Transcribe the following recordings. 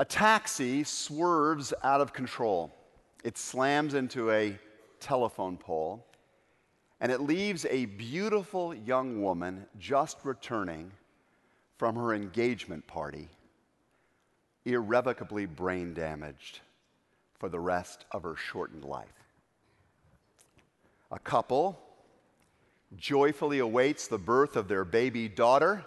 A taxi swerves out of control. It slams into a telephone pole, and it leaves a beautiful young woman just returning from her engagement party, irrevocably brain damaged for the rest of her shortened life. A couple joyfully awaits the birth of their baby daughter,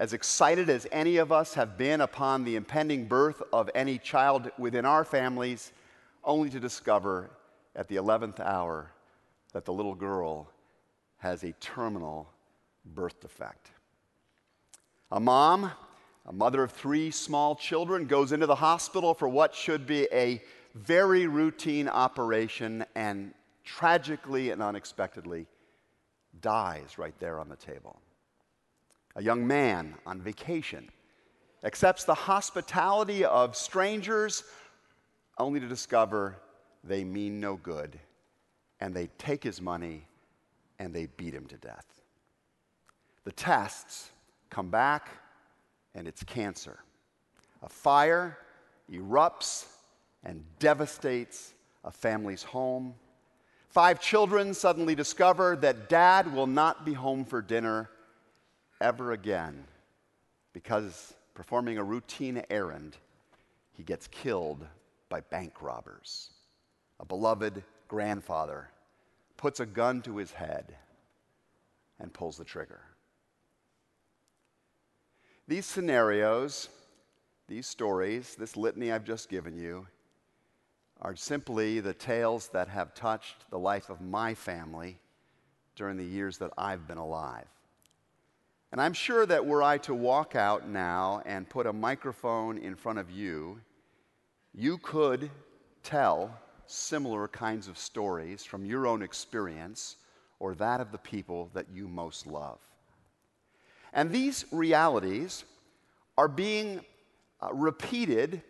as excited as any of us have been upon the impending birth of any child within our families, only to discover at the 11th hour that the little girl has a terminal birth defect. A mom, a mother of three small children, goes into the hospital for what should be a very routine operation and tragically and unexpectedly dies right there on the table. A young man on vacation accepts the hospitality of strangers only to discover they mean no good and they take his money and they beat him to death. The tests come back and it's cancer. A fire erupts and devastates a family's home. Five children suddenly discover that dad will not be home for dinner ever again because performing a routine errand, he gets killed by bank robbers. A beloved grandfather puts a gun to his head and pulls the trigger. These scenarios, these stories, this litany I've just given you, are simply the tales that have touched the life of my family during the years that I've been alive. And I'm sure that were I to walk out now and put a microphone in front of you, you could tell similar kinds of stories from your own experience or that of the people that you most love. And these realities are being uh, repeated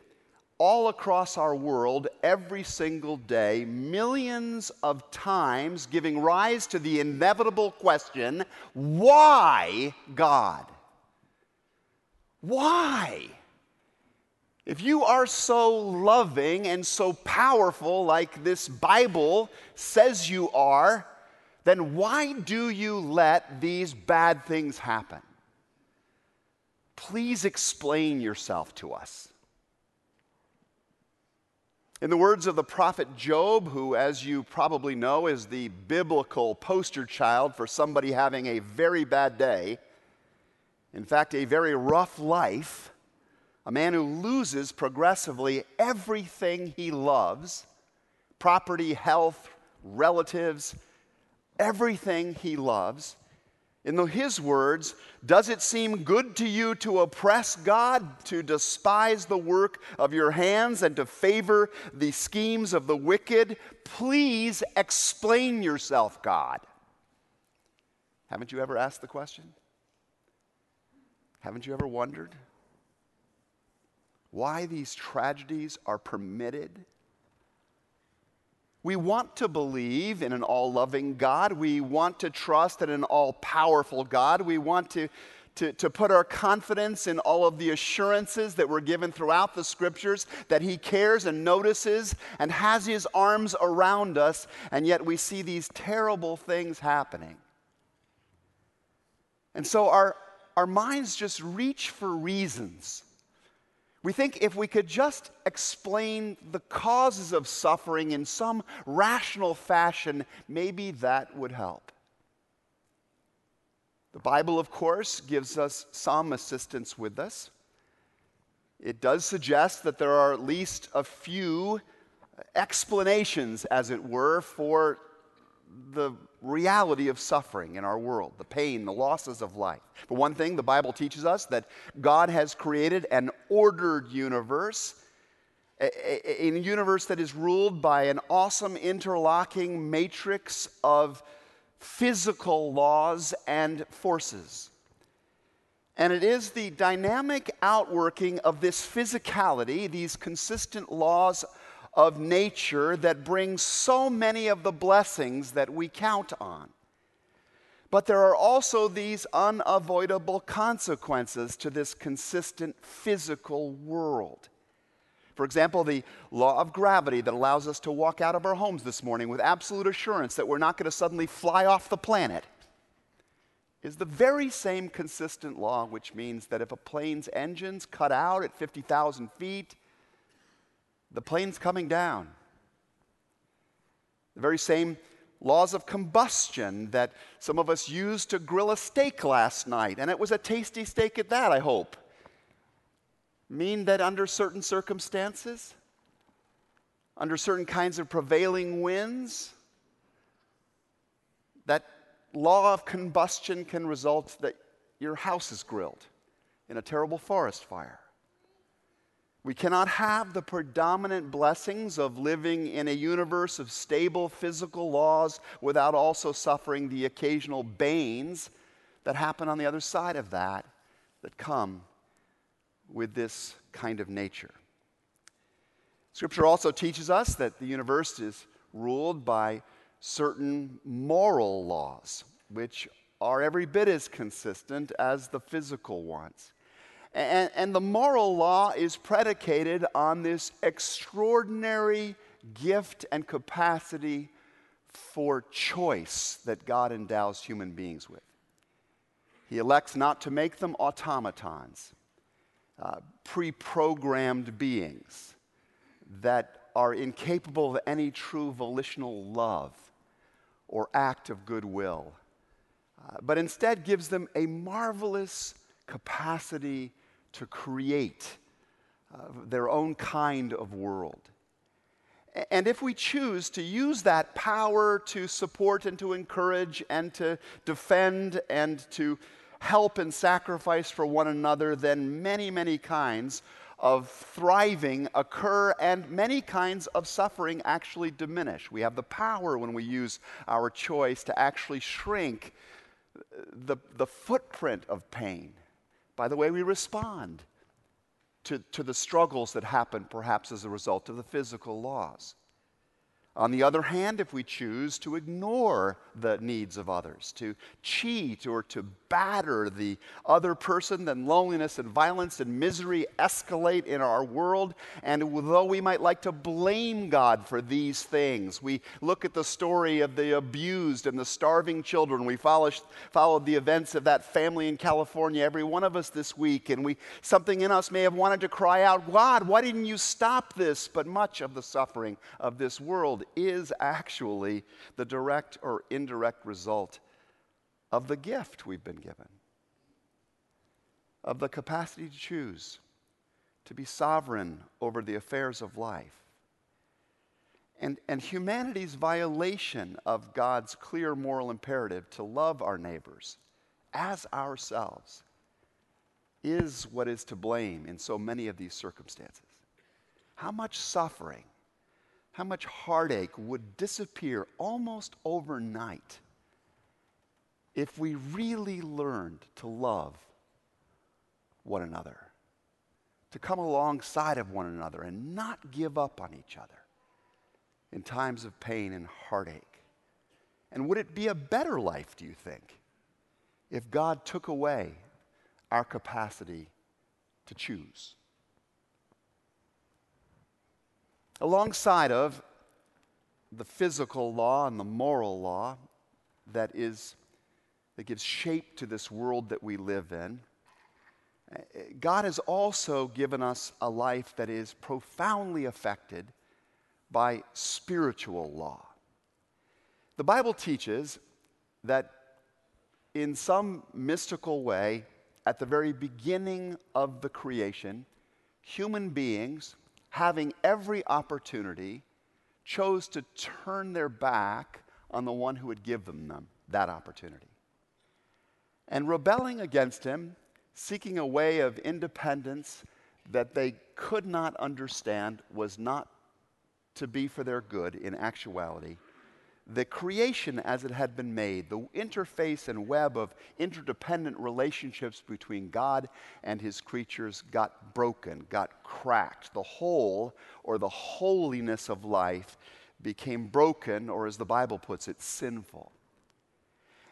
all across our world every single day, millions of times, giving rise to the inevitable question why God? Why? If you are so loving and so powerful, like this Bible says you are, then why do you let these bad things happen? Please explain yourself to us. In the words of the prophet Job, who, as you probably know, is the biblical poster child for somebody having a very bad day, in fact, a very rough life, a man who loses progressively everything he loves property, health, relatives, everything he loves in his words, does it seem good to you to oppress God, to despise the work of your hands, and to favor the schemes of the wicked? Please explain yourself, God. Haven't you ever asked the question? Haven't you ever wondered why these tragedies are permitted? We want to believe in an all loving God. We want to trust in an all powerful God. We want to, to, to put our confidence in all of the assurances that were given throughout the scriptures that He cares and notices and has His arms around us, and yet we see these terrible things happening. And so our, our minds just reach for reasons we think if we could just explain the causes of suffering in some rational fashion, maybe that would help. The Bible, of course, gives us some assistance with this. It does suggest that there are at least a few explanations, as it were, for the reality of suffering in our world, the pain, the losses of life. For one thing, the Bible teaches us that God has created an ordered universe, a, a, a universe that is ruled by an awesome interlocking matrix of physical laws and forces. And it is the dynamic outworking of this physicality, these consistent laws of nature that brings so many of the blessings that we count on. But there are also these unavoidable consequences to this consistent physical world. For example, the law of gravity that allows us to walk out of our homes this morning with absolute assurance that we're not going to suddenly fly off the planet is the very same consistent law, which means that if a plane's engines cut out at 50,000 feet, the plane's coming down. The very same laws of combustion that some of us used to grill a steak last night, and it was a tasty steak at that, I hope, mean that under certain circumstances, under certain kinds of prevailing winds, that law of combustion can result that your house is grilled in a terrible forest fire. We cannot have the predominant blessings of living in a universe of stable physical laws without also suffering the occasional banes that happen on the other side of that, that come with this kind of nature. Scripture also teaches us that the universe is ruled by certain moral laws, which are every bit as consistent as the physical ones. And, and, the moral law is predicated on this extraordinary gift and capacity for choice that God endows human beings with. He elects not to make them automatons, uh, pre programmed beings that are incapable of any true volitional love or act of goodwill, uh, but instead gives them a marvelous capacity to create uh, their own kind of world. And if we choose to use that power to support and to encourage and to defend and to help and sacrifice for one another, then many, many kinds of thriving occur and many kinds of suffering actually diminish. We have the power when we use our choice to actually shrink the, the footprint of pain by the way we respond to, to the struggles that happen perhaps as a result of the physical laws. On the other hand, if we choose to ignore the needs of others, to cheat or to batter the other person, then loneliness and violence and misery escalate in our world. And though we might like to blame God for these things, we look at the story of the abused and the starving children. We follow, followed the events of that family in California, every one of us this week, and we something in us may have wanted to cry out, God, why didn't you stop this? But much of the suffering of this world world is actually the direct or indirect result of the gift we've been given, of the capacity to choose, to be sovereign over the affairs of life. And, and humanity's violation of God's clear moral imperative to love our neighbors as ourselves is what is to blame in so many of these circumstances. How much suffering how much heartache would disappear almost overnight if we really learned to love one another, to come alongside of one another and not give up on each other in times of pain and heartache. And would it be a better life, do you think, if God took away our capacity to choose? Alongside of the physical law and the moral law that is that gives shape to this world that we live in god has also given us a life that is profoundly affected by spiritual law. The bible teaches that in some mystical way at the very beginning of the creation human beings having every opportunity, chose to turn their back on the one who would give them, them that opportunity. And rebelling against him, seeking a way of independence that they could not understand was not to be for their good in actuality, the creation as it had been made, the interface and web of interdependent relationships between God and his creatures got broken, got cracked. The whole or the holiness of life became broken, or as the Bible puts it, sinful.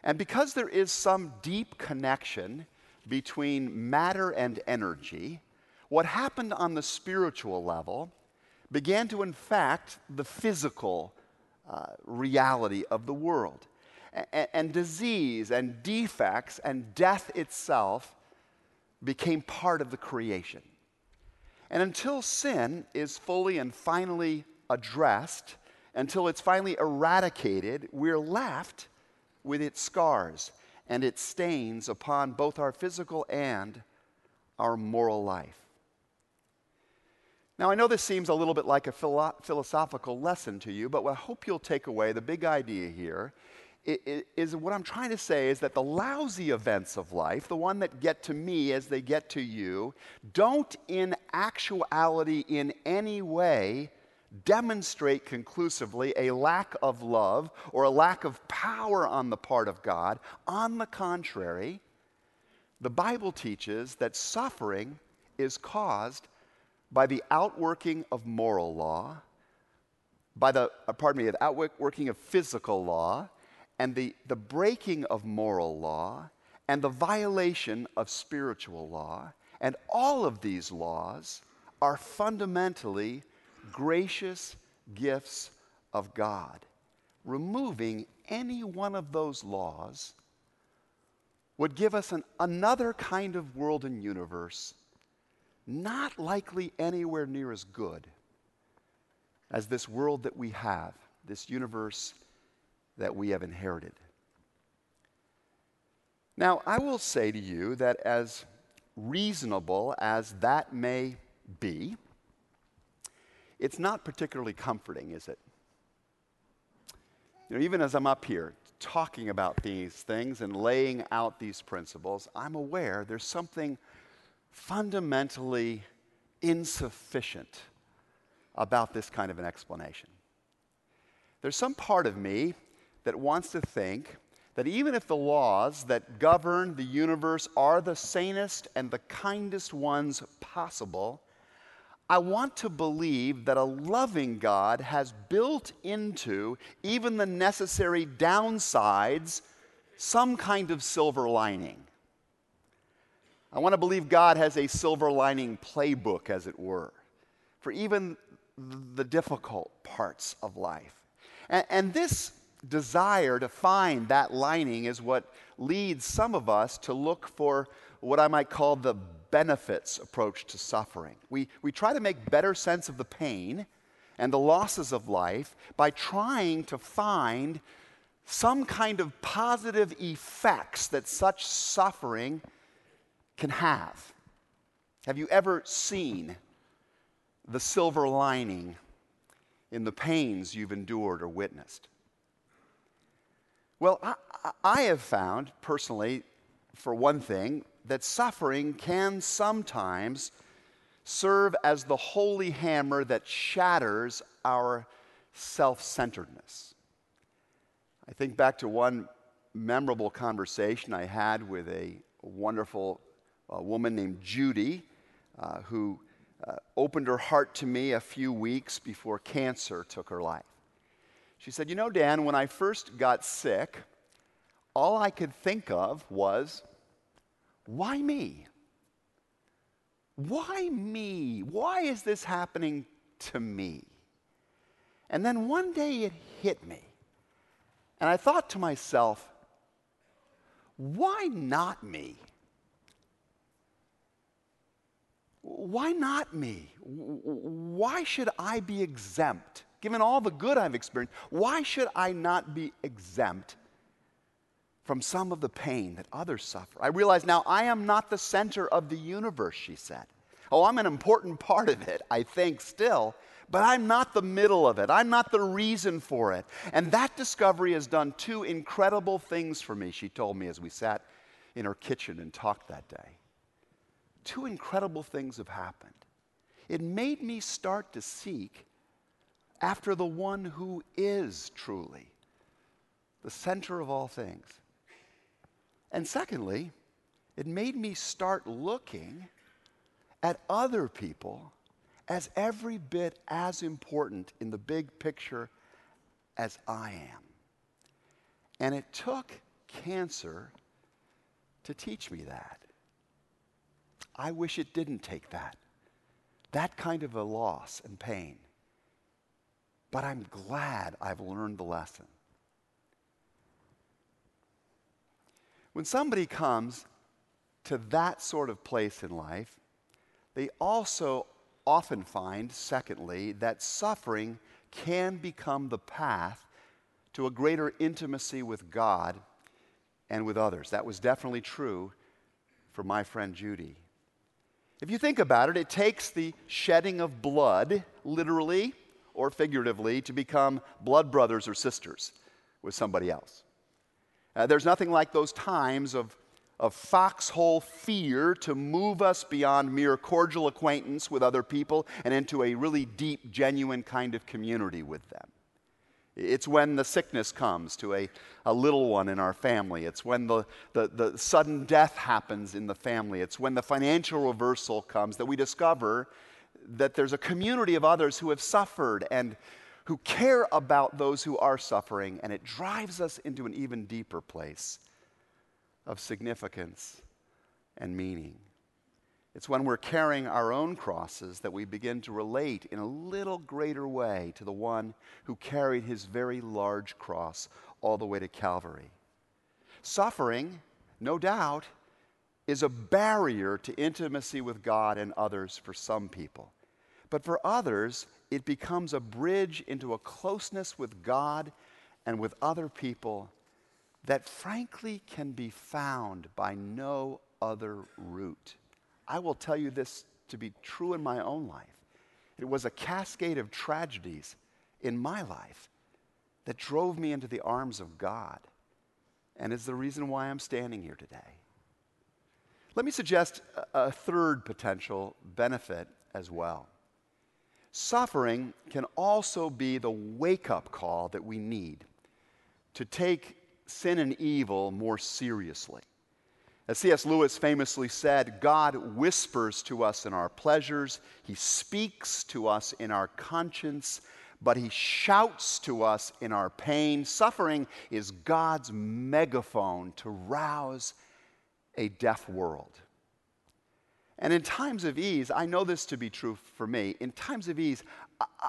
And because there is some deep connection between matter and energy, what happened on the spiritual level began to infect the physical uh, reality of the world. A- and disease and defects and death itself became part of the creation. And until sin is fully and finally addressed, until it's finally eradicated, we're left with its scars and its stains upon both our physical and our moral life. Now, I know this seems a little bit like a philo- philosophical lesson to you, but what I hope you'll take away, the big idea here, is what I'm trying to say is that the lousy events of life, the one that get to me as they get to you, don't in actuality in any way demonstrate conclusively a lack of love or a lack of power on the part of God. On the contrary, the Bible teaches that suffering is caused by the outworking of moral law, by the, uh, pardon me, the outworking of physical law, and the, the breaking of moral law, and the violation of spiritual law. And all of these laws are fundamentally gracious gifts of God. Removing any one of those laws would give us an, another kind of world and universe, not likely anywhere near as good as this world that we have, this universe that we have inherited. Now, I will say to you that as reasonable as that may be, it's not particularly comforting, is it? You know, even as I'm up here talking about these things and laying out these principles, I'm aware there's something fundamentally insufficient about this kind of an explanation. There's some part of me that wants to think that even if the laws that govern the universe are the sanest and the kindest ones possible, I want to believe that a loving God has built into even the necessary downsides some kind of silver lining. I want to believe God has a silver lining playbook, as it were, for even the difficult parts of life. And, and, this desire to find that lining is what leads some of us to look for what I might call the benefits approach to suffering. We, we try to make better sense of the pain and the losses of life by trying to find some kind of positive effects that such suffering can have. Have you ever seen the silver lining in the pains you've endured or witnessed? Well, I, I have found personally, for one thing, that suffering can sometimes serve as the holy hammer that shatters our self centeredness. I think back to one memorable conversation I had with a wonderful uh, woman named Judy, uh, who uh, opened her heart to me a few weeks before cancer took her life. She said, You know, Dan, when I first got sick, all I could think of was why me? Why me? Why is this happening to me? And then one day it hit me. And I thought to myself, why not me? Why not me? Why should I be exempt? Given all the good I've experienced, why should I not be exempt from some of the pain that others suffer. I realize now I am not the center of the universe, she said. Oh, I'm an important part of it, I think, still, but I'm not the middle of it. I'm not the reason for it. And that discovery has done two incredible things for me, she told me as we sat in her kitchen and talked that day. Two incredible things have happened. It made me start to seek after the one who is truly the center of all things. And secondly, it made me start looking at other people as every bit as important in the big picture as I am. And it took cancer to teach me that. I wish it didn't take that that kind of a loss and pain. But I'm glad I've learned the lesson. When somebody comes to that sort of place in life, they also often find, secondly, that suffering can become the path to a greater intimacy with God and with others. That was definitely true for my friend Judy. If you think about it, it takes the shedding of blood, literally or figuratively, to become blood brothers or sisters with somebody else. Uh, there's nothing like those times of, of foxhole fear to move us beyond mere cordial acquaintance with other people and into a really deep, genuine kind of community with them. It's when the sickness comes to a, a little one in our family. It's when the, the, the sudden death happens in the family. It's when the financial reversal comes that we discover that there's a community of others who have suffered and who care about those who are suffering, and it drives us into an even deeper place of significance and meaning. It's when we're carrying our own crosses that we begin to relate in a little greater way to the one who carried his very large cross all the way to Calvary. Suffering, no doubt, is a barrier to intimacy with God and others for some people. But for others, it becomes a bridge into a closeness with God and with other people that frankly can be found by no other route. I will tell you this to be true in my own life. It was a cascade of tragedies in my life that drove me into the arms of God and is the reason why I'm standing here today. Let me suggest a, third potential benefit as well. Suffering can also be the wake up call that we need to take sin and evil more seriously. As C.S. Lewis famously said, God whispers to us in our pleasures, He speaks to us in our conscience, but He shouts to us in our pain. Suffering is God's megaphone to rouse a deaf world. And in times of ease, I know this to be true for me. In times of ease,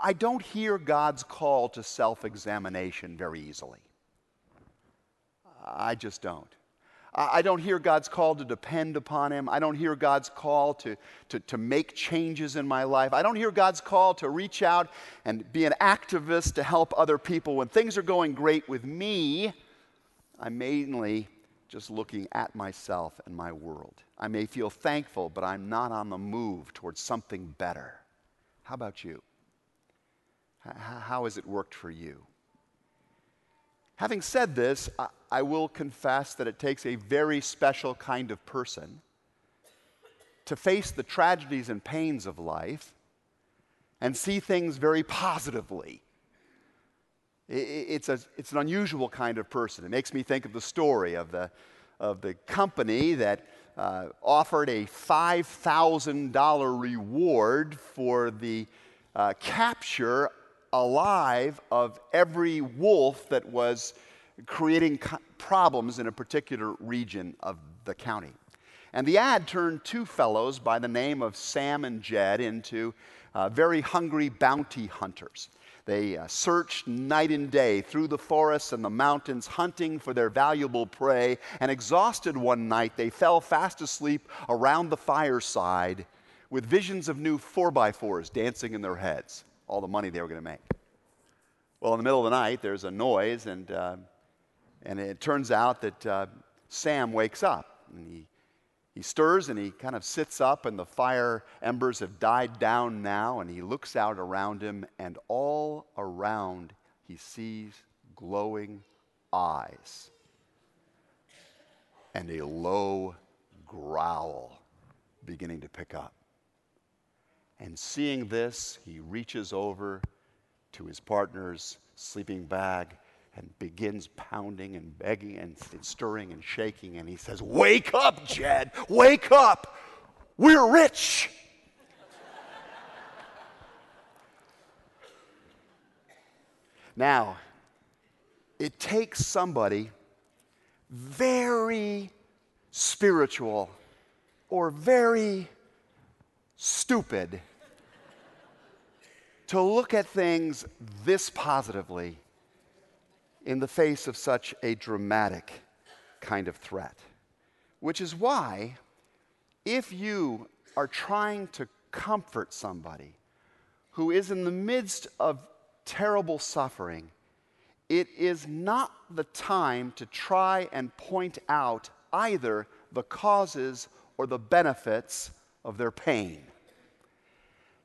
I don't hear God's call to self examination very easily. I just don't. I don't hear God's call to depend upon Him. I don't hear God's call to, to, to make changes in my life. I don't hear God's call to reach out and be an activist to help other people. When things are going great with me, I'm mainly just looking at myself and my world. I may feel thankful, but I'm not on the move towards something better. How about you? How has it worked for you? Having said this, I, I will confess that it takes a very special kind of person to face the tragedies and pains of life and see things very positively. It's, a, it's an unusual kind of person. It makes me think of the story of the, of the company that uh, offered a $5,000 reward for the uh, capture alive of every wolf that was creating co- problems in a particular region of the county. And the ad turned two fellows by the name of Sam and Jed into uh, very hungry bounty hunters. They uh, searched night and day through the forests and the mountains, hunting for their valuable prey. And exhausted one night, they fell fast asleep around the fireside with visions of new 4x4s dancing in their heads all the money they were going to make. Well, in the middle of the night, there's a noise, and, uh, and it turns out that uh, Sam wakes up. And he, he stirs and he kind of sits up, and the fire embers have died down now, and he looks out around him, and all around he sees glowing eyes and a low growl beginning to pick up. And seeing this, he reaches over to his partner's sleeping bag and begins pounding and begging and stirring and shaking. And he says, Wake up, Jed, wake up. We're rich. now, it takes somebody very spiritual or very stupid to look at things this positively in the face of such a dramatic kind of threat. Which is why, if you are trying to comfort somebody who is in the midst of terrible suffering, it is not the time to try and point out either the causes or the benefits of their pain.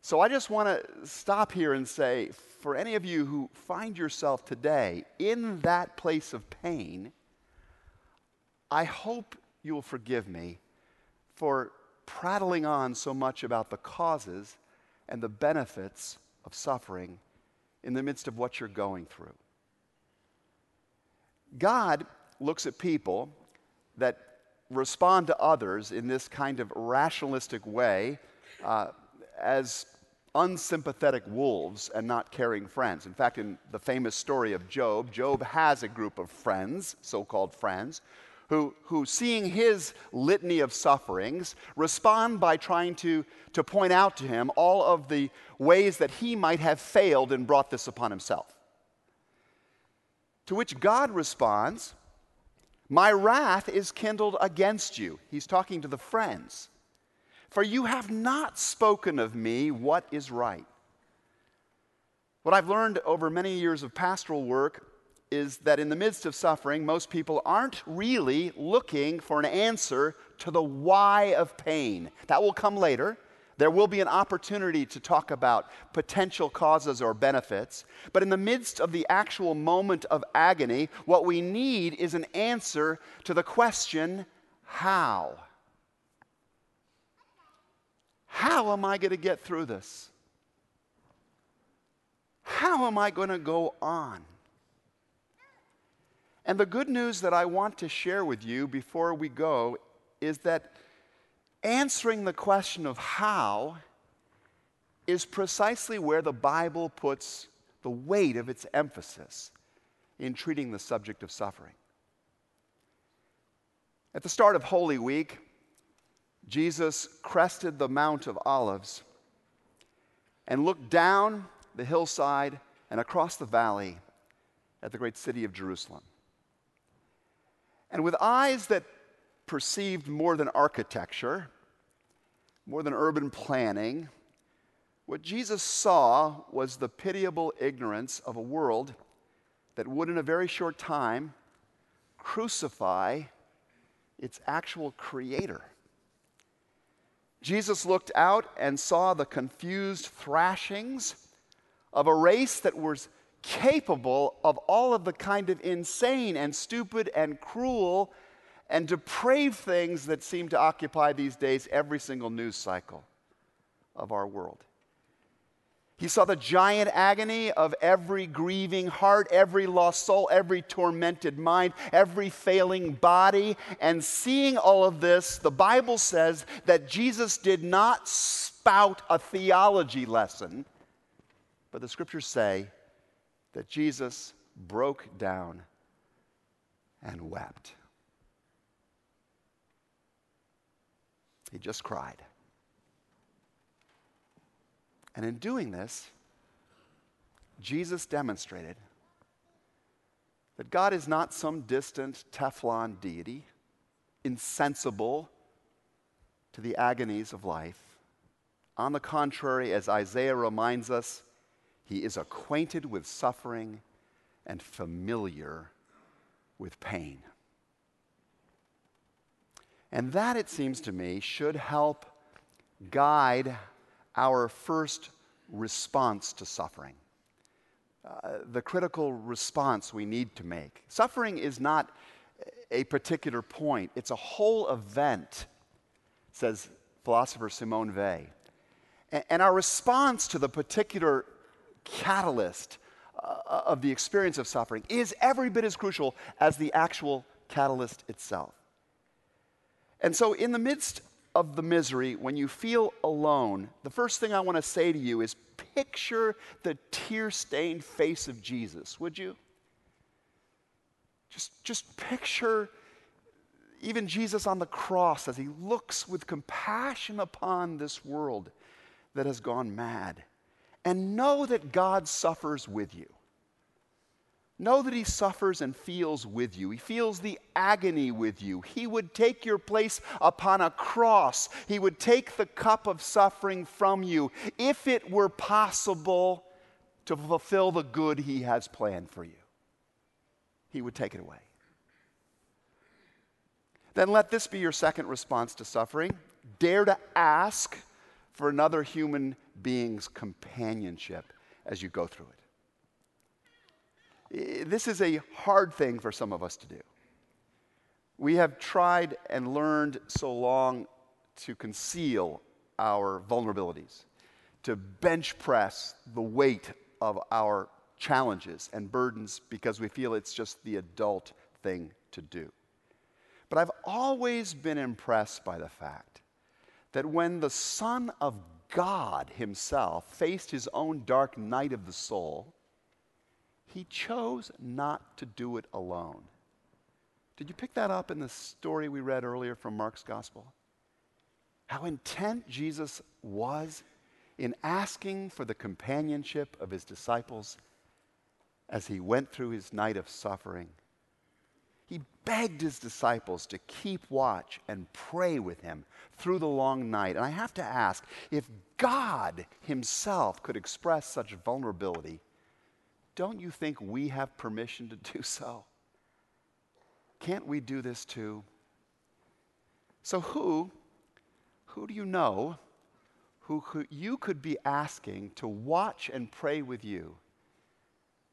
So I just want to stop here and say for any of you who find yourself today in that place of pain, I hope you will forgive me for prattling on so much about the causes and the benefits of suffering in the midst of what you're going through. God looks at people that respond to others in this kind of rationalistic way uh, as unsympathetic wolves and not caring friends. In fact, in the famous story of Job, Job has a group of friends, so called friends, who, who, seeing his litany of sufferings, respond by trying to, to point out to him all of the ways that he might have failed and brought this upon himself. To which God responds, My wrath is kindled against you. He's talking to the friends. For you have not spoken of me what is right. What I've learned over many years of pastoral work is that in the midst of suffering, most people aren't really looking for an answer to the why of pain. That will come later. There will be an opportunity to talk about potential causes or benefits. But in the midst of the actual moment of agony, what we need is an answer to the question how? How am I going to get through this? How am I going to go on? And the good news that I want to share with you before we go is that answering the question of how is precisely where the Bible puts the weight of its emphasis in treating the subject of suffering. At the start of Holy Week, Jesus crested the Mount of Olives and looked down the hillside and across the valley at the great city of Jerusalem. And with eyes that perceived more than architecture, more than urban planning, what Jesus saw was the pitiable ignorance of a world that would, in a very short time, crucify its actual creator. Jesus looked out and saw the confused thrashings of a race that was capable of all of the kind of insane and stupid and cruel and depraved things that seem to occupy these days every single news cycle of our world. He saw the giant agony of every grieving heart, every lost soul, every tormented mind, every failing body. And seeing all of this, the Bible says that Jesus did not spout a theology lesson, but the scriptures say that Jesus broke down and wept. He just cried. And in doing this, Jesus demonstrated that God is not some distant Teflon deity, insensible to the agonies of life. On the contrary, as Isaiah reminds us, he is acquainted with suffering and familiar with pain. And that, it seems to me, should help guide our first response to suffering. Uh, the critical response we need to make. Suffering is not a particular point, it's a whole event, says philosopher Simone Weil. And, our response to the particular catalyst uh, of the experience of suffering is every bit as crucial as the actual catalyst itself. And so, in the midst of the misery, when you feel alone, the first thing I want to say to you is picture the tear stained face of Jesus, would you? Just, just picture even Jesus on the cross as he looks with compassion upon this world that has gone mad and know that God suffers with you. Know that He suffers and feels with you. He feels the agony with you. He would take your place upon a cross. He would take the cup of suffering from you if it were possible to fulfill the good He has planned for you. He would take it away. Then let this be your second response to suffering dare to ask for another human being's companionship as you go through it. This is a hard thing for some of us to do. We have tried and learned so long to conceal our vulnerabilities, to bench press the weight of our challenges and burdens because we feel it's just the adult thing to do. But I've always been impressed by the fact that when the Son of God Himself faced His own dark night of the soul, He chose not to do it alone. Did you pick that up in the story we read earlier from Mark's Gospel? How intent Jesus was in asking for the companionship of His disciples as He went through His night of suffering he begged his disciples to keep watch and pray with him through the long night. And I have to ask if God himself could express such vulnerability, don't you think we have permission to do so? Can't we do this too? So, who, who do you know who you could be asking to watch and pray with you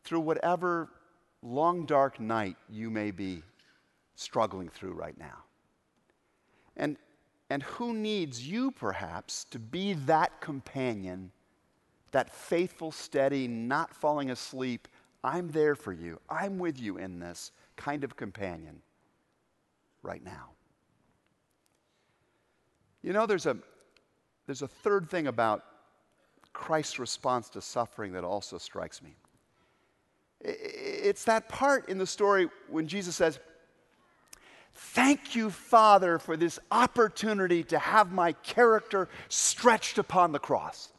through whatever long, dark night you may be struggling through right now. And, and who needs you, perhaps, to be that companion, that faithful, steady, not falling asleep, I'm there for you, I'm with you in this kind of companion right now. You know, there's a, there's a third thing about Christ's response to suffering that also strikes me. It's that part in the story when Jesus says, Thank you, Father, for this opportunity to have my character stretched upon the cross.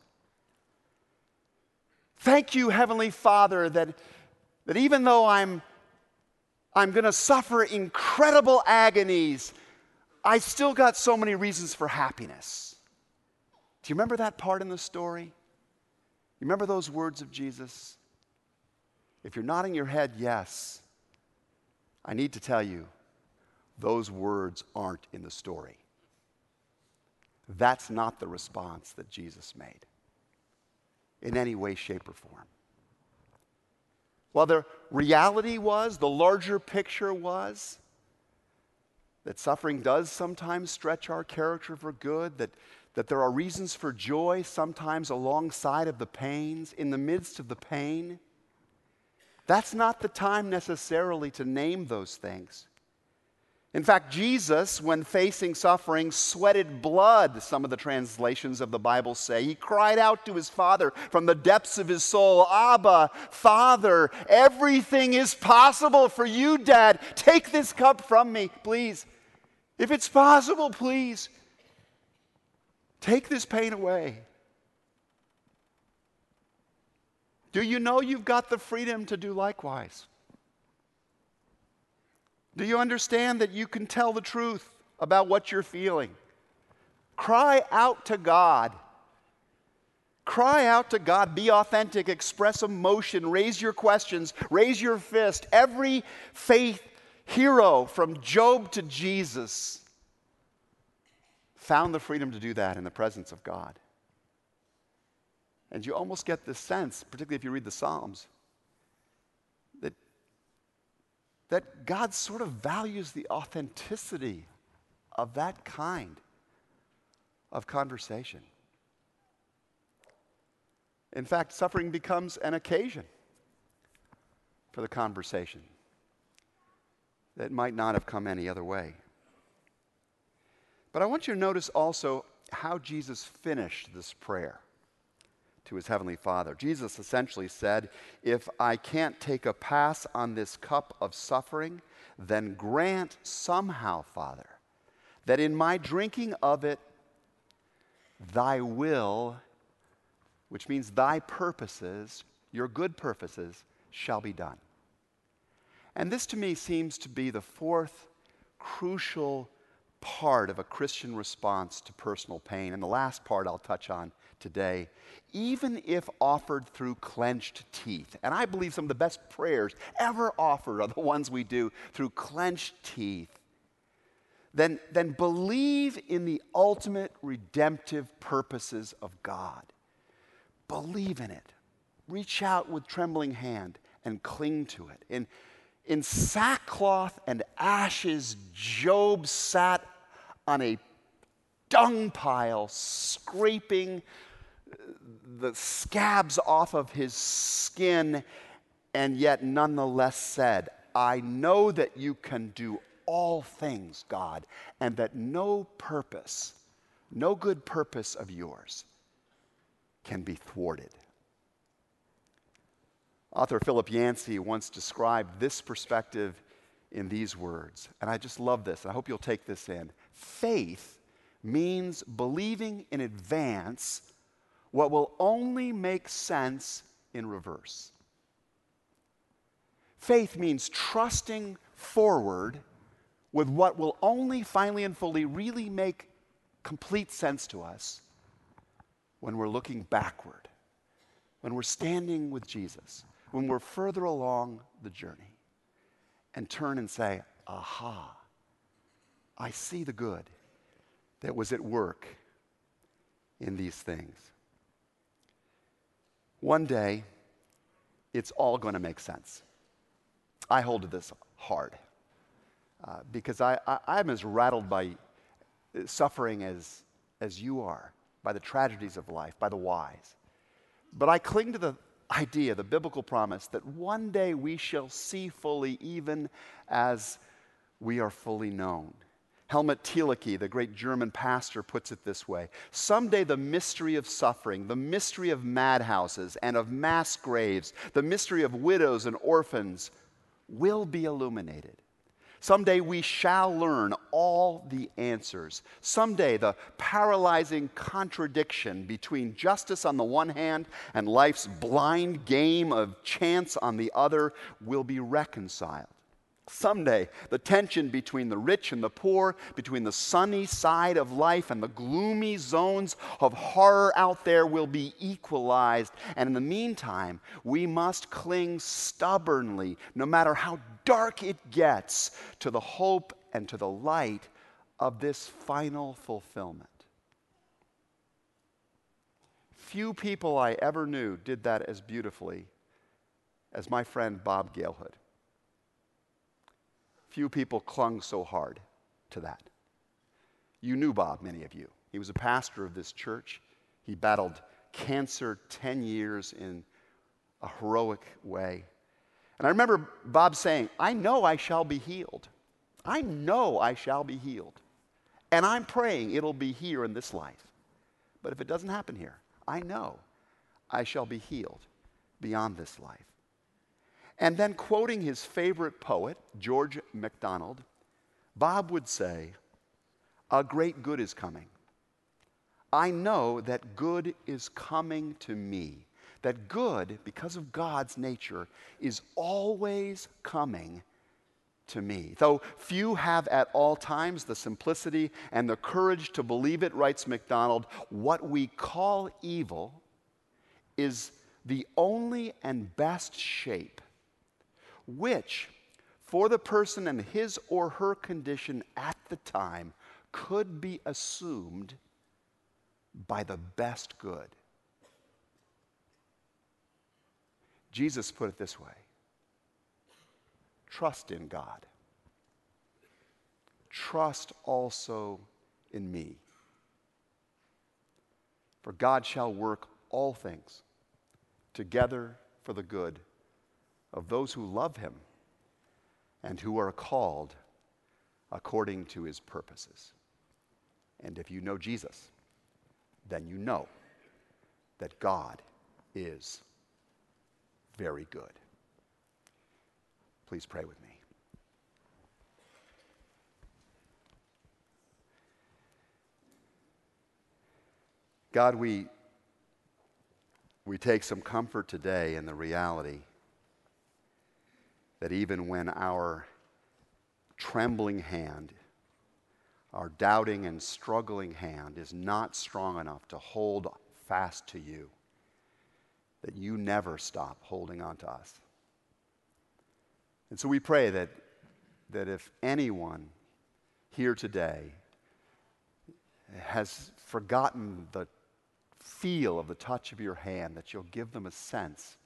Thank you, Heavenly Father, that, that even though I'm, I'm going to suffer incredible agonies, I still got so many reasons for happiness. Do you remember that part in the story? You remember those words of Jesus? If you're nodding your head, yes, I need to tell you, those words aren't in the story. That's not the response that Jesus made in any way, shape, or form. Well, the reality was, the larger picture was, that suffering does sometimes stretch our character for good, that, that there are reasons for joy sometimes alongside of the pains, in the midst of the pain. That's not the time necessarily to name those things. In fact, Jesus, when facing suffering, sweated blood, some of the translations of the Bible say. He cried out to his Father from the depths of his soul Abba, Father, everything is possible for you, Dad. Take this cup from me, please. If it's possible, please. Take this pain away. Do you know you've got the freedom to do likewise? Do you understand that you can tell the truth about what you're feeling? Cry out to God. Cry out to God. Be authentic. Express emotion. Raise your questions. Raise your fist. Every faith hero from Job to Jesus found the freedom to do that in the presence of God. And you almost get this sense, particularly if you read the Psalms, that God sort of values the authenticity of that kind of conversation. In fact, suffering becomes an occasion for the conversation that might not have come any other way. But I want you to notice also how Jesus finished this prayer to his heavenly Father. Jesus essentially said, If I can't take a pass on this cup of suffering, then grant somehow, Father, that in my drinking of it, thy will which means thy purposes, your good purposes, shall be done. And this to me seems to be the fourth crucial part of a Christian response to personal pain. And the last part I'll touch on today, even if offered through clenched teeth. And I believe some of the best prayers ever offered are the ones we do through clenched teeth. Then, then believe in the ultimate redemptive purposes of God. Believe in it. Reach out with trembling hand and cling to it. In, in sackcloth and ashes, Job sat on a dung pile, scraping the scabs off of his skin, and yet nonetheless said, I know that you can do all things, God, and that no purpose, no good purpose of yours can be thwarted. Author Philip Yancey once described this perspective in these words, and I just love this, and I hope you'll take this in. Faith means believing in advance what will only make sense in reverse. Faith means trusting forward with what will only finally and fully really make complete sense to us when we're looking backward, when we're standing with Jesus, when we're further along the journey, and turn and say, Aha, I see the good that was at work in these things. One day, it's all going to make sense. I hold to this hard uh, because I, I, am as rattled by suffering as, as you are, by the tragedies of life, by the whys. But I cling to the idea, the biblical promise, that one day we shall see fully, even as we are fully known. Helmut Thielicke, the great German pastor, puts it this way Someday the mystery of suffering, the mystery of madhouses and of mass graves, the mystery of widows and orphans will be illuminated. Someday we shall learn all the answers. Someday the paralyzing contradiction between justice on the one hand and life's blind game of chance on the other will be reconciled. Someday, the tension between the rich and the poor, between the sunny side of life and the gloomy zones of horror out there will be equalized. And in the meantime, we must cling stubbornly, no matter how dark it gets, to the hope and to the light of this final fulfillment. Few people I ever knew did that as beautifully as my friend Bob Galehood. Few people clung so hard to that. You knew Bob, many of you. He was a pastor of this church. He battled cancer 10 years in a heroic way. And I remember Bob saying, I know I shall be healed. I know I shall be healed. And I'm praying it'll be here in this life. But if it doesn't happen here, I know I shall be healed beyond this life. And then, quoting his favorite poet, George MacDonald, Bob would say, A great good is coming. I know that good is coming to me. That good, because of God's nature, is always coming to me. Though few have at all times the simplicity and the courage to believe it, writes MacDonald, what we call evil is the only and best shape which, for the person and his or her condition at the time, could be assumed by the best good. Jesus put it this way trust in God, trust also in me. For God shall work all things together for the good of those who love him and who are called according to his purposes. And if you know Jesus, then you know that God is very good. Please pray with me. God, we we take some comfort today in the reality that even when our trembling hand, our doubting and struggling hand is not strong enough to hold fast to you, that you never stop holding on to us. And so we pray that, that if anyone here today has forgotten the feel of the touch of your hand, that you'll give them a sense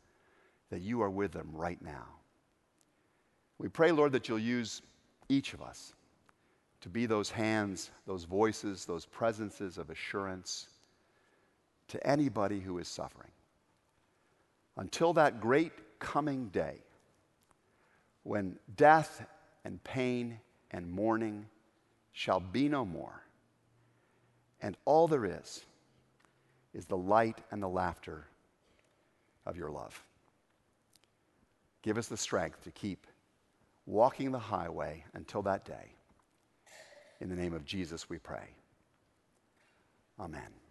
that you are with them right now. We pray, Lord, that you'll use each of us to be those hands, those voices, those presences of assurance to anybody who is suffering. Until that great coming day when death and pain and mourning shall be no more, and all there is is the light and the laughter of your love. Give us the strength to keep walking the highway until that day. In the name of Jesus, we pray. Amen.